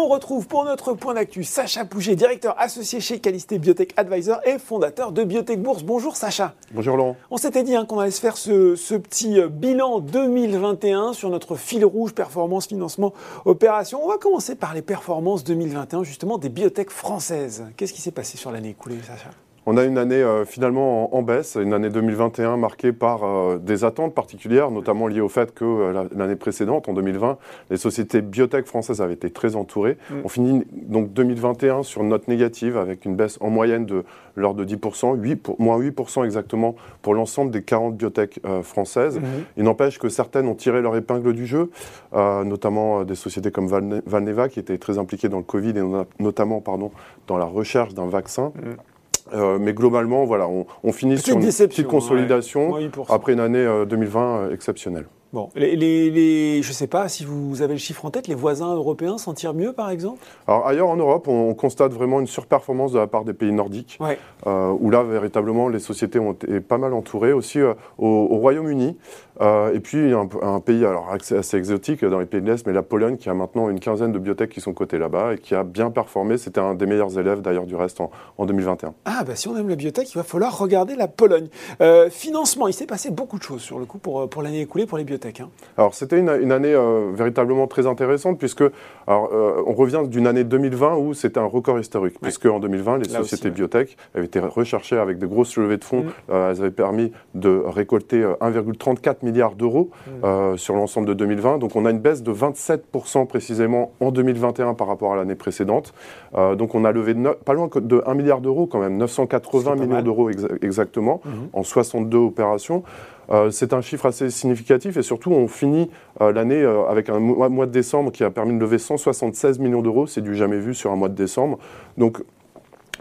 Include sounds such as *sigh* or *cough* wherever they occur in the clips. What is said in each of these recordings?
retrouve pour notre point d'actu Sacha Pouget, directeur associé chez Calisté Biotech Advisor et fondateur de Biotech Bourse. Bonjour Sacha. Bonjour Laurent. On s'était dit hein, qu'on allait se faire ce, ce, petit euh, bilan 2021 sur notre fil rouge performance, financement, opération. On va commencer par les performances 2021 justement des biotech françaises. Qu'est-ce qui s'est passé sur l'année écoulée Sacha? On a une année euh, finalement en, baisse, une année 2021 marquée par euh, des attentes particulières, notamment liées au fait que euh, l'année précédente, en 2020, les sociétés biotech françaises avaient été très entourées. Mm. On finit donc 2021 sur une note négative avec une baisse en moyenne de l'ordre de 10%, 8 pour, moins 8% exactement pour l'ensemble des 40 biotech françaises. Mm-hmm. Il n'empêche que certaines ont tiré leur épingle du jeu, notamment des sociétés comme Valneva qui étaient très impliquées dans le Covid et notamment pardon, dans la recherche d'un vaccin. Mm. Euh, mais globalement, voilà, on, finit sur une petite consolidation après une année 2020 euh, euh, exceptionnelle. Bon, les, je ne sais pas si vous avez le chiffre en tête, les voisins européens s'en tirent mieux, par exemple? Alors ailleurs en Europe, on constate vraiment une surperformance de la part des pays nordiques, où là, véritablement, les sociétés ont été pas mal entourées. Aussi au Royaume-Uni, euh, et puis un, un, pays alors assez, exotique dans les pays de l'Est, mais la Pologne qui a maintenant une quinzaine de biotech qui sont cotées là-bas et qui a bien performé. C'était un des meilleurs élèves d'ailleurs du reste en, en, 2021. Ah bah si on aime la biotech, il va falloir regarder la Pologne. Euh, financement, il s'est passé beaucoup de choses sur le coup pour, euh, pour l'année écoulée pour les biotech. Hein. Alors c'était une, une, année véritablement très intéressante puisque alors, on revient d'une année 2020 où c'était un record historique puisque en 2020 les sociétés biotech avaient été recherchées avec de grosses levées de fonds. Mm. elles avaient permis de récolter 1,34 milliards d'euros mmh. euh, sur l'ensemble de 2020. Donc on a une baisse de 27% précisément en 2021 par rapport à l'année précédente. Euh, donc on a levé pas loin de 1 milliard d'euros quand même, 980 millions d'euros exactement mmh. en 62 opérations. Euh, c'est un chiffre assez significatif et surtout on finit l'année avec un mois, mois, de décembre qui a permis de lever 176 millions d'euros, c'est du jamais vu sur un mois de décembre. Donc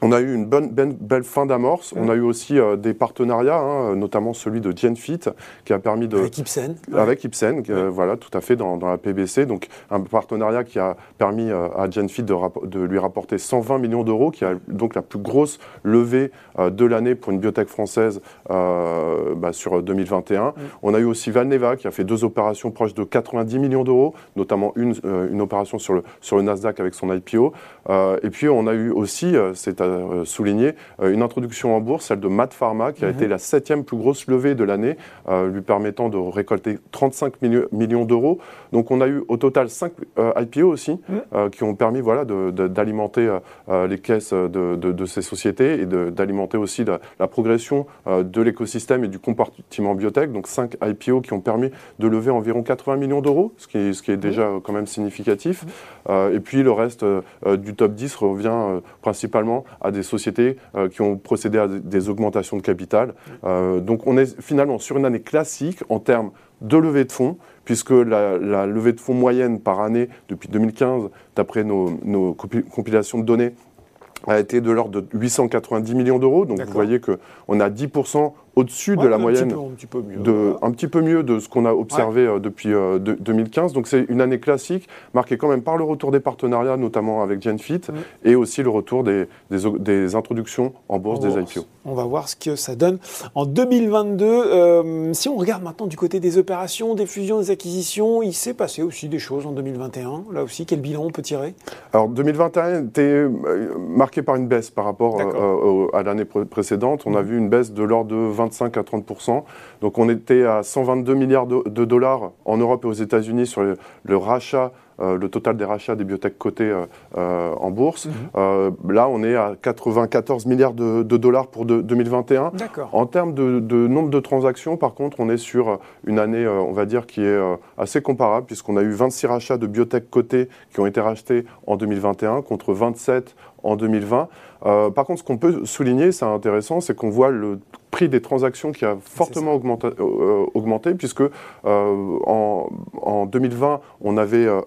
on a eu une bonne, belle fin d'amorce. On a eu aussi euh, des partenariats, hein, notamment celui de GenFit, qui a permis de... Avec Ipsen. Avec Ipsen, voilà, tout à fait, dans, la PBC. Donc, un partenariat qui a permis euh, à GenFit de, de, lui rapporter 120 millions d'euros, qui a donc la plus grosse levée euh, de l'année pour une biotech française bah, sur 2021. On a eu aussi Valneva, qui a fait deux opérations proches de 90 millions d'euros, notamment une, une opération sur le, sur le Nasdaq avec son IPO. et puis, on a eu aussi, c'est euh, souligné, euh, une introduction en bourse, celle de Mat Pharma, qui a mhm. été la septième plus grosse levée de l'année, euh, lui permettant de récolter 35 millions d'euros. Donc on a eu au total 5 IPO aussi, mhm. qui ont permis voilà, d'alimenter les caisses de, ces sociétés et d'alimenter aussi la, progression de l'écosystème et du compartiment biotech. Donc 5 IPO qui ont permis de lever environ 80 millions d'euros, ce qui, ce qui est mhm. déjà quand même significatif. et puis le reste du top 10 revient principalement à des sociétés euh, qui ont procédé à des augmentations de capital. Euh, donc on est finalement sur une année classique en termes de levée de fonds, puisque la, levée de fonds moyenne par année depuis 2015, d'après nos, nos compilations de données, a été de l'ordre de 890 millions d'euros. Donc vous voyez qu'on a 10% au-dessus de la moyenne, un petit, peu, mieux, de, un petit peu mieux de ce qu'on a observé euh, depuis 2015. Euh, Donc c'est une année classique, marquée quand même par le retour des partenariats, notamment avec GenFit, mm. et aussi le retour des, des, introductions en bourse des IPO. On va voir ce que ça donne en 2022. Euh, si on regarde maintenant du côté des opérations, des fusions, des acquisitions, il s'est passé aussi des choses en 2021. Là aussi, quel bilan on peut tirer? Alors 2021 était marqué par une baisse par rapport à l'année précédente. On a mm. vu une baisse de l'ordre de 25 à 30% Donc on était à 122 milliards de, dollars en Europe et aux États-Unis sur le, rachat euh, le total des rachats des biotech cotées euh, euh, en bourse. Mhm. là, on est à 94 milliards de, dollars pour 2021. En termes de, de, nombre de transactions, par contre, on est sur une année, on va dire, qui est assez comparable, puisqu'on a eu 26 rachats de biotech cotées qui ont été rachetés en 2021 contre 27 en 2020. par contre, ce qu'on peut souligner, c'est intéressant, c'est qu'on voit le prix des transactions qui a fortement augmenté, euh, augmenté, puisque euh, en, en, 2020, on avait euh,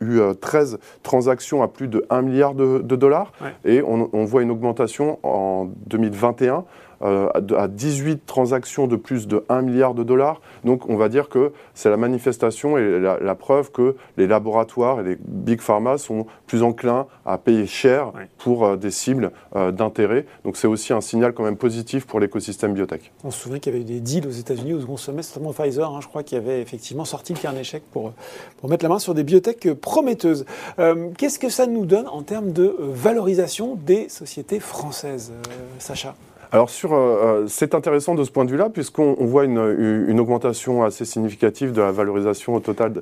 eu 13 transactions à plus de 1 milliard de, dollars, et on, voit une augmentation en 2021 à 18 transactions de plus de 1 milliard de dollars. Donc on va dire que c'est la manifestation et la, preuve que les laboratoires et les big pharma sont plus enclins à payer cher pour des cibles d'intérêt. Donc c'est aussi un signal quand même positif pour l'écosystème biotech. On se souvient qu'il y avait eu des deals aux États-Unis au second semestre, notamment Pfizer, hein, je crois, qui avait effectivement sorti le carnet chèque pour, pour mettre la main sur des biotech prometteuses. Euh, qu'est-ce que ça nous donne en termes de euh, valorisation des sociétés françaises, euh, Sacha? Alors sur, euh, euh, c'est intéressant de ce point de vue-là, puisqu'on voit une, une, augmentation assez significative de la valorisation au total,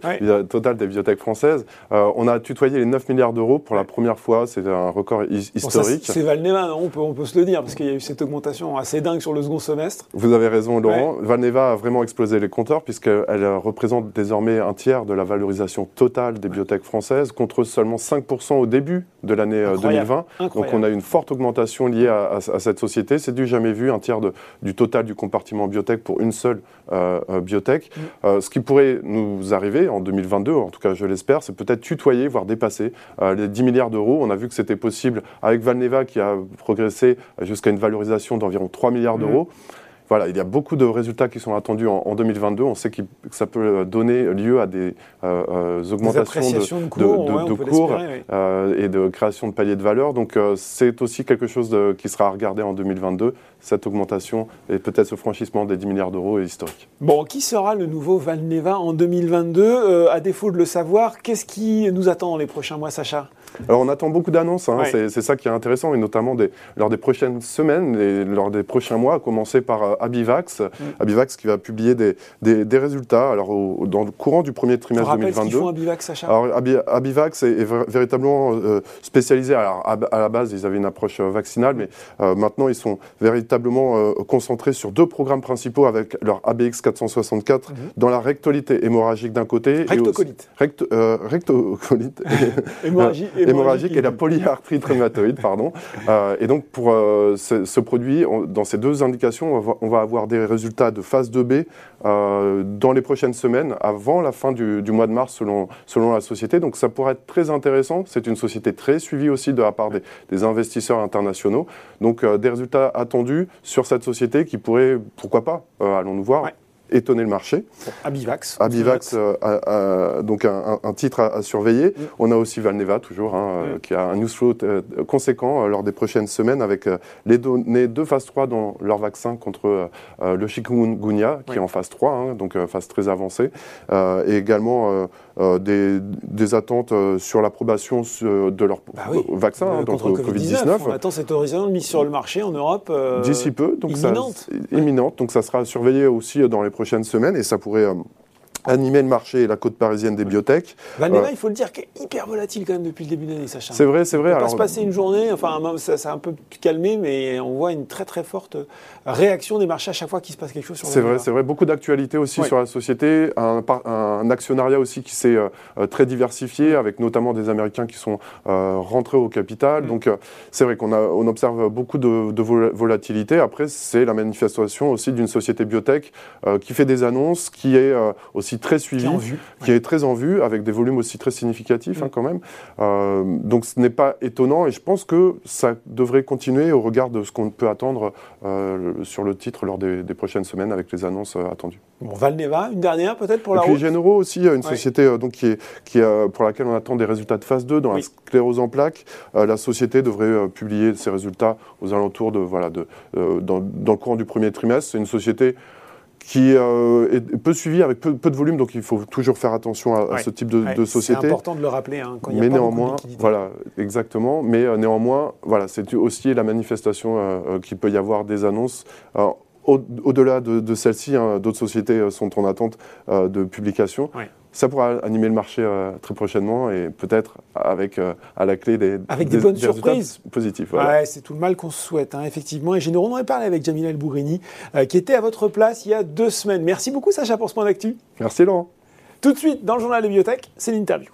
total des biotech françaises. Euh, on a tutoyé les 9 milliards d'euros pour la première fois, c'est un record historique. c'est Valneva, on peut, on peut se le dire, parce qu'il y a eu cette augmentation assez dingue sur le second semestre. Vous avez raison, Laurent. Valneva a vraiment explosé les compteurs, puisqu'elle représente désormais un tiers de la valorisation totale des biotech françaises, contre seulement 5% au début de l'année 2020. Donc on a une forte augmentation liée à, à, à cette société. C'est jamais vu, un tiers de, du total du compartiment biotech pour une seule euh, euh, biotech. Mm. Euh, ce qui pourrait nous arriver en 2022, en tout cas je l'espère, c'est peut-être tutoyer, voire dépasser les 10 milliards d'euros. On a vu que c'était possible avec Valneva qui a progressé jusqu'à une valorisation d'environ 3 milliards mm. d'euros voilà, il y a beaucoup de résultats qui sont attendus en, 2022. On sait que ça peut donner lieu à des euh, euh, augmentations de, cours, euh, et de création de paliers de valeur. Donc c'est aussi quelque chose qui sera à regarder en 2022, cette augmentation et peut-être ce franchissement des 10 milliards d'euros est historique. Bon, qui sera le nouveau Valneva en 2022 À défaut de le savoir, qu'est-ce qui nous attend dans les prochains mois, Sacha? Alors on attend beaucoup d'annonces, hein. c'est ça qui est intéressant, et notamment des, lors des prochaines semaines et lors des prochains mois, à commencer par euh, Abivax, mm. Abivax qui va publier des, des, résultats alors, dans le courant du premier trimestre 2022. Font Abivax, Sacha? Alors Abivax est, véritablement euh, spécialisé, alors à, la base ils avaient une approche euh, vaccinale, mais maintenant ils sont véritablement concentrés sur deux programmes principaux avec leur ABX 464 mm-hmm. dans la rectolite hémorragique d'un côté. Rectocolite. *laughs* Et recto, rectocolite. Hémorragie hémorragique et la polyarthrite rhumatoïde, pardon. *laughs* Euh, et donc pour euh, ce, produit, dans ces deux indications, on va, avoir des résultats de phase 2B euh, dans les prochaines semaines, avant la fin du, mois de mars, selon, selon la société. Donc ça pourrait être très intéressant. C'est une société très suivie aussi de la part des, investisseurs internationaux. Donc des résultats attendus sur cette société qui pourrait, pourquoi pas, allons-nous voir, étonner le marché. Abivax. Abivax, euh, donc un, titre à, surveiller. Mm. On a aussi Valneva, toujours, hein, euh, mm. qui a un news flow euh, conséquent lors des prochaines semaines avec les données de phase 3 dans leur vaccin contre le chikungunya, qui est en phase 3, hein, donc phase très avancée, et également des, attentes sur l'approbation de leur bah vaccin hein, contre le Covid-19. on attend cette horizon mise sur le marché en Europe. D'ici peu, donc imminente. Ça, imminente. Donc ça sera surveillé aussi dans les prochaines semaines et ça pourrait euh, animer le marché et la côte parisienne des biotech. Valneva, euh, il faut le dire, qui est hyper volatile quand même depuis le début de l'année, Sacha. C'est vrai, c'est vrai. Il va se passer une journée, enfin, ça s'est un peu calmé, mais on voit une très très forte réaction des marchés à chaque fois qu'il se passe quelque chose sur C'est vrai, c'est vrai. Beaucoup d'actualités aussi sur la société, un, un, actionnariat aussi qui s'est euh, très diversifié, avec notamment des Américains qui sont euh, rentrés au capital. Mm. Donc, c'est vrai qu'on on observe beaucoup de, de volatilité. Après, c'est la manifestation aussi d'une société biotech qui fait des annonces, qui est aussi très suivi, qui, est, très en vue, avec des volumes aussi très significatifs hein, quand même. Euh, donc ce n'est pas étonnant et je pense que ça devrait continuer au regard de ce qu'on peut attendre euh, sur le titre lors des, prochaines semaines avec les annonces euh, attendues. Bon, Valneva, une dernière peut-être pour la et puis Généraux aussi, une société donc, qui est, qui pour laquelle on attend des résultats de phase 2 dans la sclérose en plaques. la société devrait publier ses résultats aux alentours de, voilà, de, dans, dans, le courant du premier trimestre. C'est une société qui euh, est peu suivi avec peu, de volume, donc il faut toujours faire attention à, ce type de, société. C'est important de le rappeler hein, quand il y a Mais pas néanmoins, voilà, exactement. Mais euh, néanmoins, voilà, c'est aussi la manifestation euh, qu'il peut y avoir des annonces. Au-delà de, celle-ci, hein, d'autres sociétés sont en attente de publication ça pourra animer le marché euh, très prochainement et peut-être avec euh, à la clé des, avec des, bonnes surprises positifs. Ouais, c'est tout le mal qu'on se souhaite, hein, effectivement. Et Généraux, on en a parlé avec Jamila El Bougrini, euh, qui était à votre place il y a deux semaines. Merci beaucoup, Sacha, pour ce point d'actu. Merci, Laurent. Tout de suite, dans le journal de biotech, c'est l'interview.